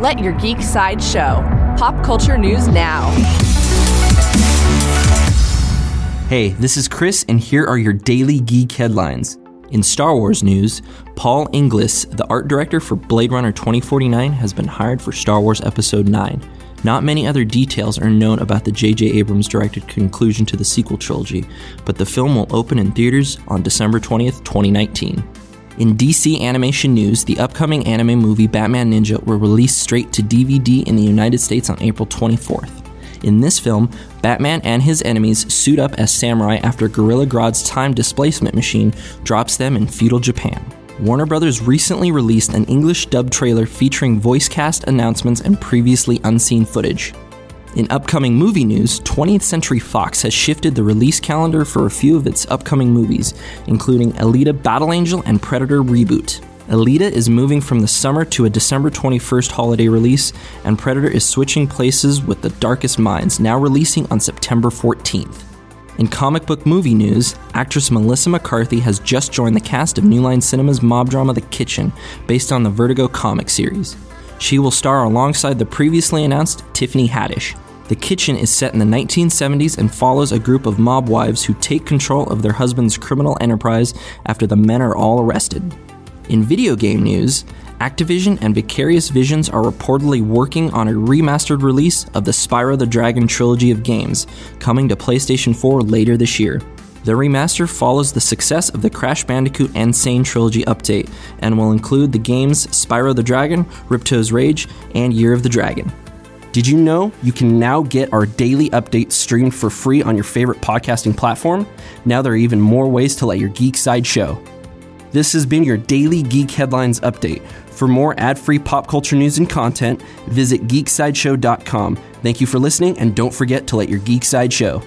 Let your geek side show. Pop culture news now. Hey, this is Chris, and here are your daily geek headlines. In Star Wars news, Paul Inglis, the art director for Blade Runner 2049, has been hired for Star Wars Episode 9. Not many other details are known about the J.J. Abrams directed conclusion to the sequel trilogy, but the film will open in theaters on December 20th, 2019. In DC animation news, the upcoming anime movie Batman Ninja will release straight to DVD in the United States on April 24th. In this film, Batman and his enemies suit up as samurai after Gorilla Grodd's time displacement machine drops them in feudal Japan. Warner Brothers recently released an English dub trailer featuring voice cast announcements and previously unseen footage. In upcoming movie news, 20th Century Fox has shifted the release calendar for a few of its upcoming movies, including Alita Battle Angel and Predator Reboot. Alita is moving from the summer to a December 21st holiday release, and Predator is switching places with The Darkest Minds, now releasing on September 14th. In comic book movie news, actress Melissa McCarthy has just joined the cast of New Line Cinema's mob drama The Kitchen, based on the Vertigo comic series. She will star alongside the previously announced Tiffany Haddish. The Kitchen is set in the 1970s and follows a group of mob wives who take control of their husband's criminal enterprise after the men are all arrested. In video game news, Activision and Vicarious Visions are reportedly working on a remastered release of the Spyro the Dragon trilogy of games, coming to PlayStation 4 later this year. The remaster follows the success of the Crash Bandicoot N. Sane Trilogy update and will include the games Spyro the Dragon, Ripto's Rage, and Year of the Dragon. Did you know you can now get our daily updates streamed for free on your favorite podcasting platform? Now there are even more ways to let your geek side show. This has been your daily Geek Headlines update. For more ad free pop culture news and content, visit geeksideshow.com. Thank you for listening, and don't forget to let your geek side show.